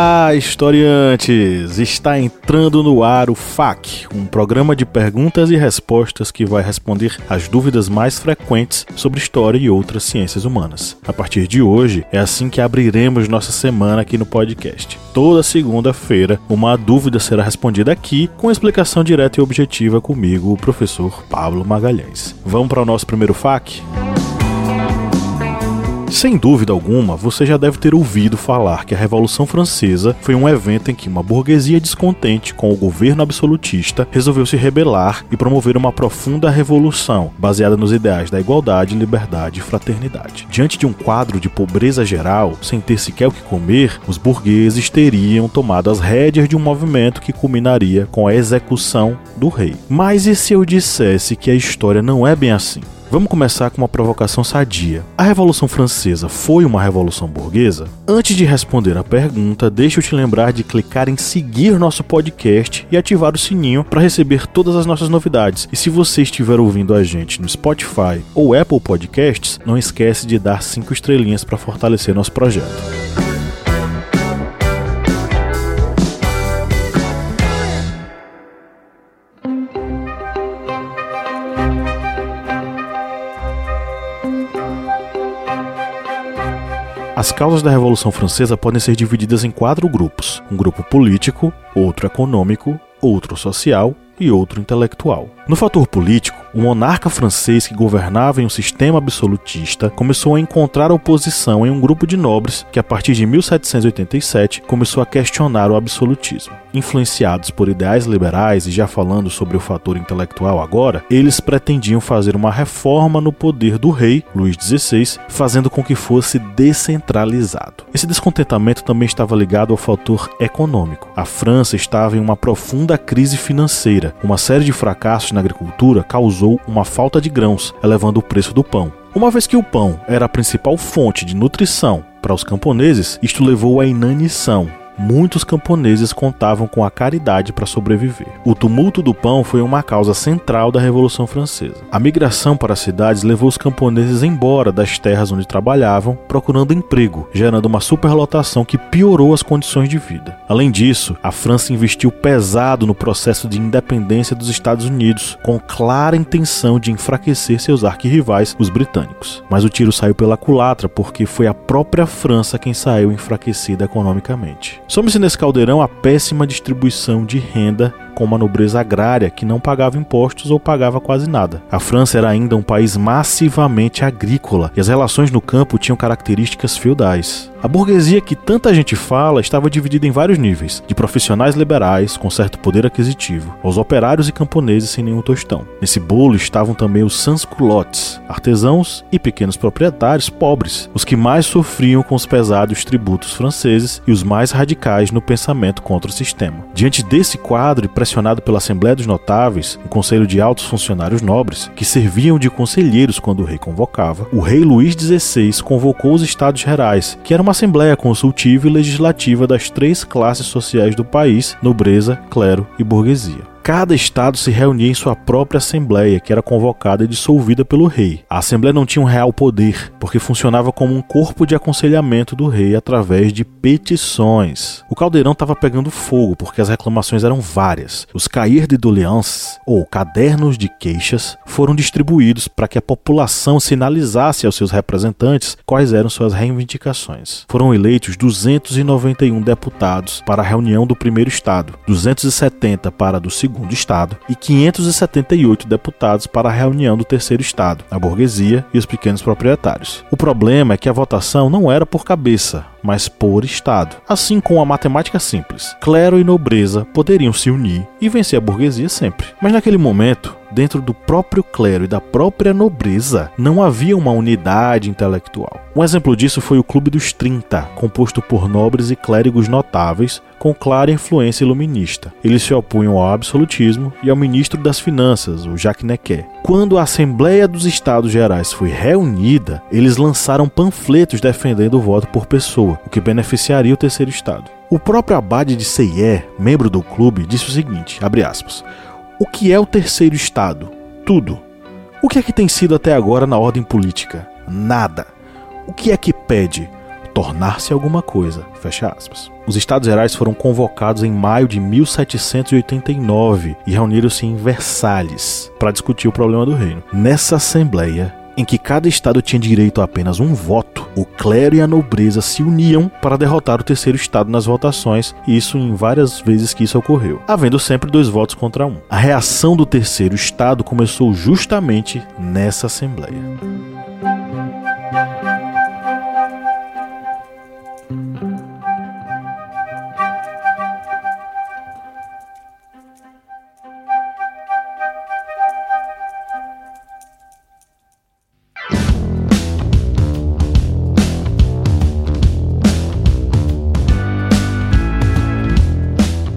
Olá, historiantes! Está entrando no ar o FAQ, um programa de perguntas e respostas que vai responder as dúvidas mais frequentes sobre história e outras ciências humanas. A partir de hoje, é assim que abriremos nossa semana aqui no podcast. Toda segunda-feira, uma dúvida será respondida aqui com explicação direta e objetiva comigo, o professor Pablo Magalhães. Vamos para o nosso primeiro FAQ? Sem dúvida alguma, você já deve ter ouvido falar que a Revolução Francesa foi um evento em que uma burguesia descontente com o governo absolutista resolveu se rebelar e promover uma profunda revolução baseada nos ideais da igualdade, liberdade e fraternidade. Diante de um quadro de pobreza geral, sem ter sequer o que comer, os burgueses teriam tomado as rédeas de um movimento que culminaria com a execução do rei. Mas e se eu dissesse que a história não é bem assim? Vamos começar com uma provocação sadia. A Revolução Francesa foi uma revolução burguesa? Antes de responder a pergunta, deixa eu te lembrar de clicar em seguir nosso podcast e ativar o sininho para receber todas as nossas novidades. E se você estiver ouvindo a gente no Spotify ou Apple Podcasts, não esquece de dar cinco estrelinhas para fortalecer nosso projeto. As causas da Revolução Francesa podem ser divididas em quatro grupos: um grupo político, outro econômico, outro social e outro intelectual. No fator político, o monarca francês que governava em um sistema absolutista começou a encontrar oposição em um grupo de nobres que, a partir de 1787, começou a questionar o absolutismo. Influenciados por ideais liberais e já falando sobre o fator intelectual agora, eles pretendiam fazer uma reforma no poder do rei, Luís XVI, fazendo com que fosse descentralizado. Esse descontentamento também estava ligado ao fator econômico. A França estava em uma profunda crise financeira. Uma série de fracassos na agricultura causou causou uma falta de grãos, elevando o preço do pão. Uma vez que o pão era a principal fonte de nutrição para os camponeses, isto levou à inanição, muitos camponeses contavam com a caridade para sobreviver. O tumulto do pão foi uma causa central da Revolução Francesa. A migração para as cidades levou os camponeses embora das terras onde trabalhavam, procurando emprego, gerando uma superlotação que piorou as condições de vida. Além disso, a França investiu pesado no processo de independência dos Estados Unidos, com clara intenção de enfraquecer seus arquirrivais, os britânicos. Mas o tiro saiu pela culatra porque foi a própria França quem saiu enfraquecida economicamente. Some-se nesse caldeirão a péssima distribuição de renda com uma nobreza agrária que não pagava impostos ou pagava quase nada. A França era ainda um país massivamente agrícola e as relações no campo tinham características feudais. A burguesia que tanta gente fala estava dividida em vários níveis, de profissionais liberais com certo poder aquisitivo, aos operários e camponeses sem nenhum tostão. Nesse bolo estavam também os sans-culottes, artesãos e pequenos proprietários pobres, os que mais sofriam com os pesados tributos franceses e os mais radicais no pensamento contra o sistema. Diante desse quadro e pressionado pela Assembleia dos Notáveis, um conselho de altos funcionários nobres, que serviam de conselheiros quando o rei convocava, o rei Luís XVI convocou os Estados Gerais, que eram uma assembleia consultiva e legislativa das três classes sociais do país: nobreza, clero e burguesia. Cada estado se reunia em sua própria assembleia, que era convocada e dissolvida pelo rei. A assembleia não tinha um real poder, porque funcionava como um corpo de aconselhamento do rei através de petições. O caldeirão estava pegando fogo, porque as reclamações eram várias. Os cahiers de doléances, ou cadernos de queixas, foram distribuídos para que a população sinalizasse aos seus representantes quais eram suas reivindicações. Foram eleitos 291 deputados para a reunião do primeiro estado, 270 para a do segundo segundo estado e 578 deputados para a reunião do terceiro estado, a burguesia e os pequenos proprietários. O problema é que a votação não era por cabeça, mas por Estado. Assim como a matemática simples, clero e nobreza poderiam se unir e vencer a burguesia sempre. Mas naquele momento, dentro do próprio clero e da própria nobreza, não havia uma unidade intelectual. Um exemplo disso foi o Clube dos 30, composto por nobres e clérigos notáveis com clara influência iluminista. Eles se opunham ao absolutismo e ao ministro das Finanças, o Jacques Necker. Quando a Assembleia dos Estados Gerais foi reunida, eles lançaram panfletos defendendo o voto por pessoa, o que beneficiaria o terceiro estado. O próprio abade de Seier, membro do clube, disse o seguinte, aspas, o que é o terceiro estado? Tudo. O que é que tem sido até agora na ordem política? Nada. O que é que pede? Tornar-se alguma coisa. Fecha aspas. Os Estados Gerais foram convocados em maio de 1789 e reuniram-se em Versalhes para discutir o problema do reino. Nessa assembleia, em que cada estado tinha direito a apenas um voto, o clero e a nobreza se uniam para derrotar o terceiro estado nas votações, e isso em várias vezes que isso ocorreu, havendo sempre dois votos contra um. A reação do terceiro estado começou justamente nessa assembleia.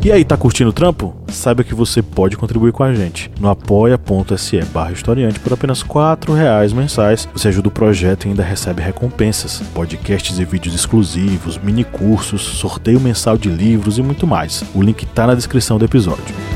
E aí, tá curtindo o trampo? Saiba que você pode contribuir com a gente no apoia.se barra historiante por apenas R$ reais mensais. Você ajuda o projeto e ainda recebe recompensas, podcasts e vídeos exclusivos, mini cursos, sorteio mensal de livros e muito mais. O link tá na descrição do episódio.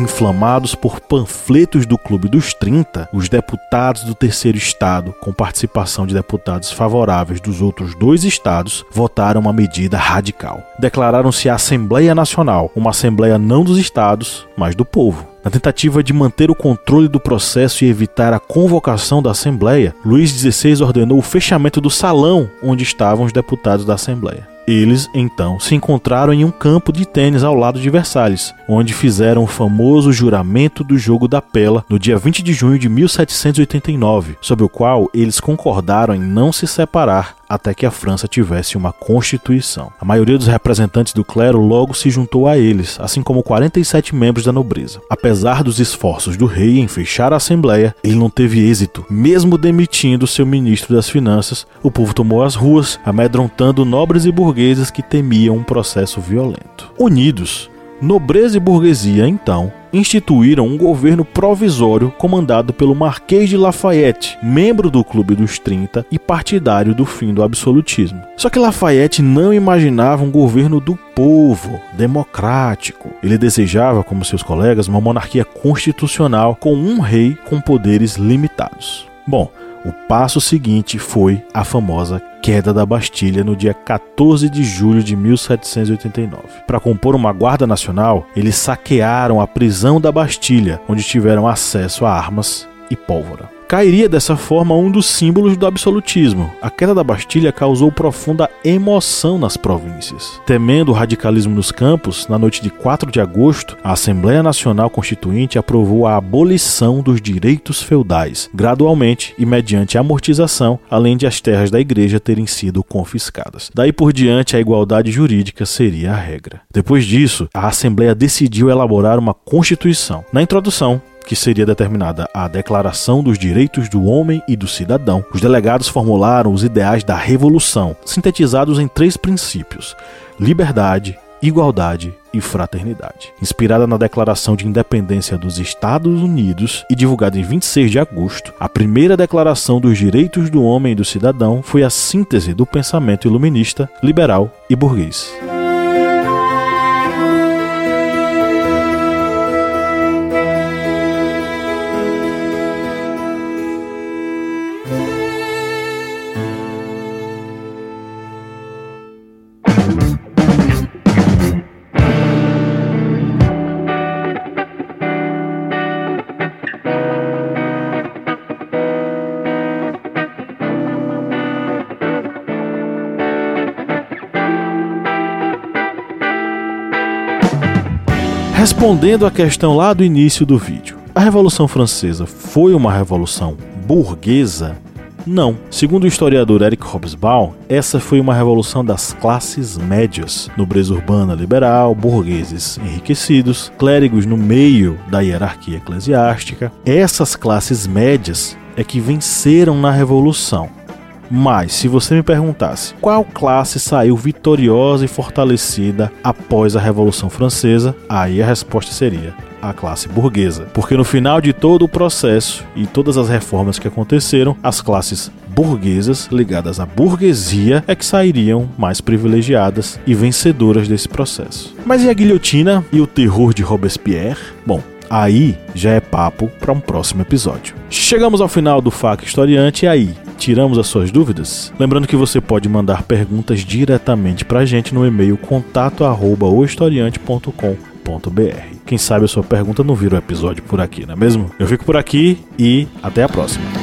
Inflamados por panfletos do Clube dos 30, os deputados do terceiro estado, com participação de deputados favoráveis dos outros dois estados, votaram uma medida radical. Declararam-se a Assembleia Nacional, uma assembleia não dos estados, mas do povo. Na tentativa de manter o controle do processo e evitar a convocação da Assembleia, Luís XVI ordenou o fechamento do salão onde estavam os deputados da Assembleia. Eles, então, se encontraram em um campo de tênis ao lado de Versalhes, onde fizeram o famoso juramento do jogo da Pela no dia 20 de junho de 1789, sobre o qual eles concordaram em não se separar até que a França tivesse uma constituição. A maioria dos representantes do clero logo se juntou a eles, assim como 47 membros da nobreza. Apesar dos esforços do rei em fechar a Assembleia, ele não teve êxito. Mesmo demitindo seu ministro das Finanças, o povo tomou as ruas, amedrontando nobres e burgueses que temiam um processo violento. Unidos, Nobreza e burguesia, então, instituíram um governo provisório comandado pelo Marquês de Lafayette, membro do Clube dos 30 e partidário do fim do absolutismo. Só que Lafayette não imaginava um governo do povo, democrático. Ele desejava, como seus colegas, uma monarquia constitucional com um rei com poderes limitados. Bom, o passo seguinte foi a famosa queda da Bastilha no dia 14 de julho de 1789. Para compor uma guarda nacional, eles saquearam a prisão da Bastilha, onde tiveram acesso a armas e pólvora cairia dessa forma um dos símbolos do absolutismo. A queda da Bastilha causou profunda emoção nas províncias. Temendo o radicalismo nos campos, na noite de 4 de agosto, a Assembleia Nacional Constituinte aprovou a abolição dos direitos feudais, gradualmente e mediante amortização, além de as terras da igreja terem sido confiscadas. Daí por diante, a igualdade jurídica seria a regra. Depois disso, a Assembleia decidiu elaborar uma Constituição. Na introdução, que seria determinada a Declaração dos Direitos do Homem e do Cidadão, os delegados formularam os ideais da Revolução, sintetizados em três princípios: liberdade, igualdade e fraternidade. Inspirada na Declaração de Independência dos Estados Unidos e divulgada em 26 de agosto, a primeira Declaração dos Direitos do Homem e do Cidadão foi a síntese do pensamento iluminista, liberal e burguês. Respondendo à questão lá do início do vídeo, a Revolução Francesa foi uma revolução burguesa? Não. Segundo o historiador Eric Hobsbawm, essa foi uma revolução das classes médias, nobreza urbana liberal, burgueses enriquecidos, clérigos no meio da hierarquia eclesiástica. Essas classes médias é que venceram na revolução. Mas, se você me perguntasse qual classe saiu vitoriosa e fortalecida após a Revolução Francesa, aí a resposta seria a classe burguesa. Porque no final de todo o processo e todas as reformas que aconteceram, as classes burguesas ligadas à burguesia é que sairiam mais privilegiadas e vencedoras desse processo. Mas e a guilhotina e o terror de Robespierre? Bom, aí já é papo para um próximo episódio. Chegamos ao final do Faca Historiante e aí, tiramos as suas dúvidas? Lembrando que você pode mandar perguntas diretamente para a gente no e-mail contato@ohistoriante.com.br. Quem sabe a sua pergunta não vira um episódio por aqui, não é mesmo? Eu fico por aqui e até a próxima.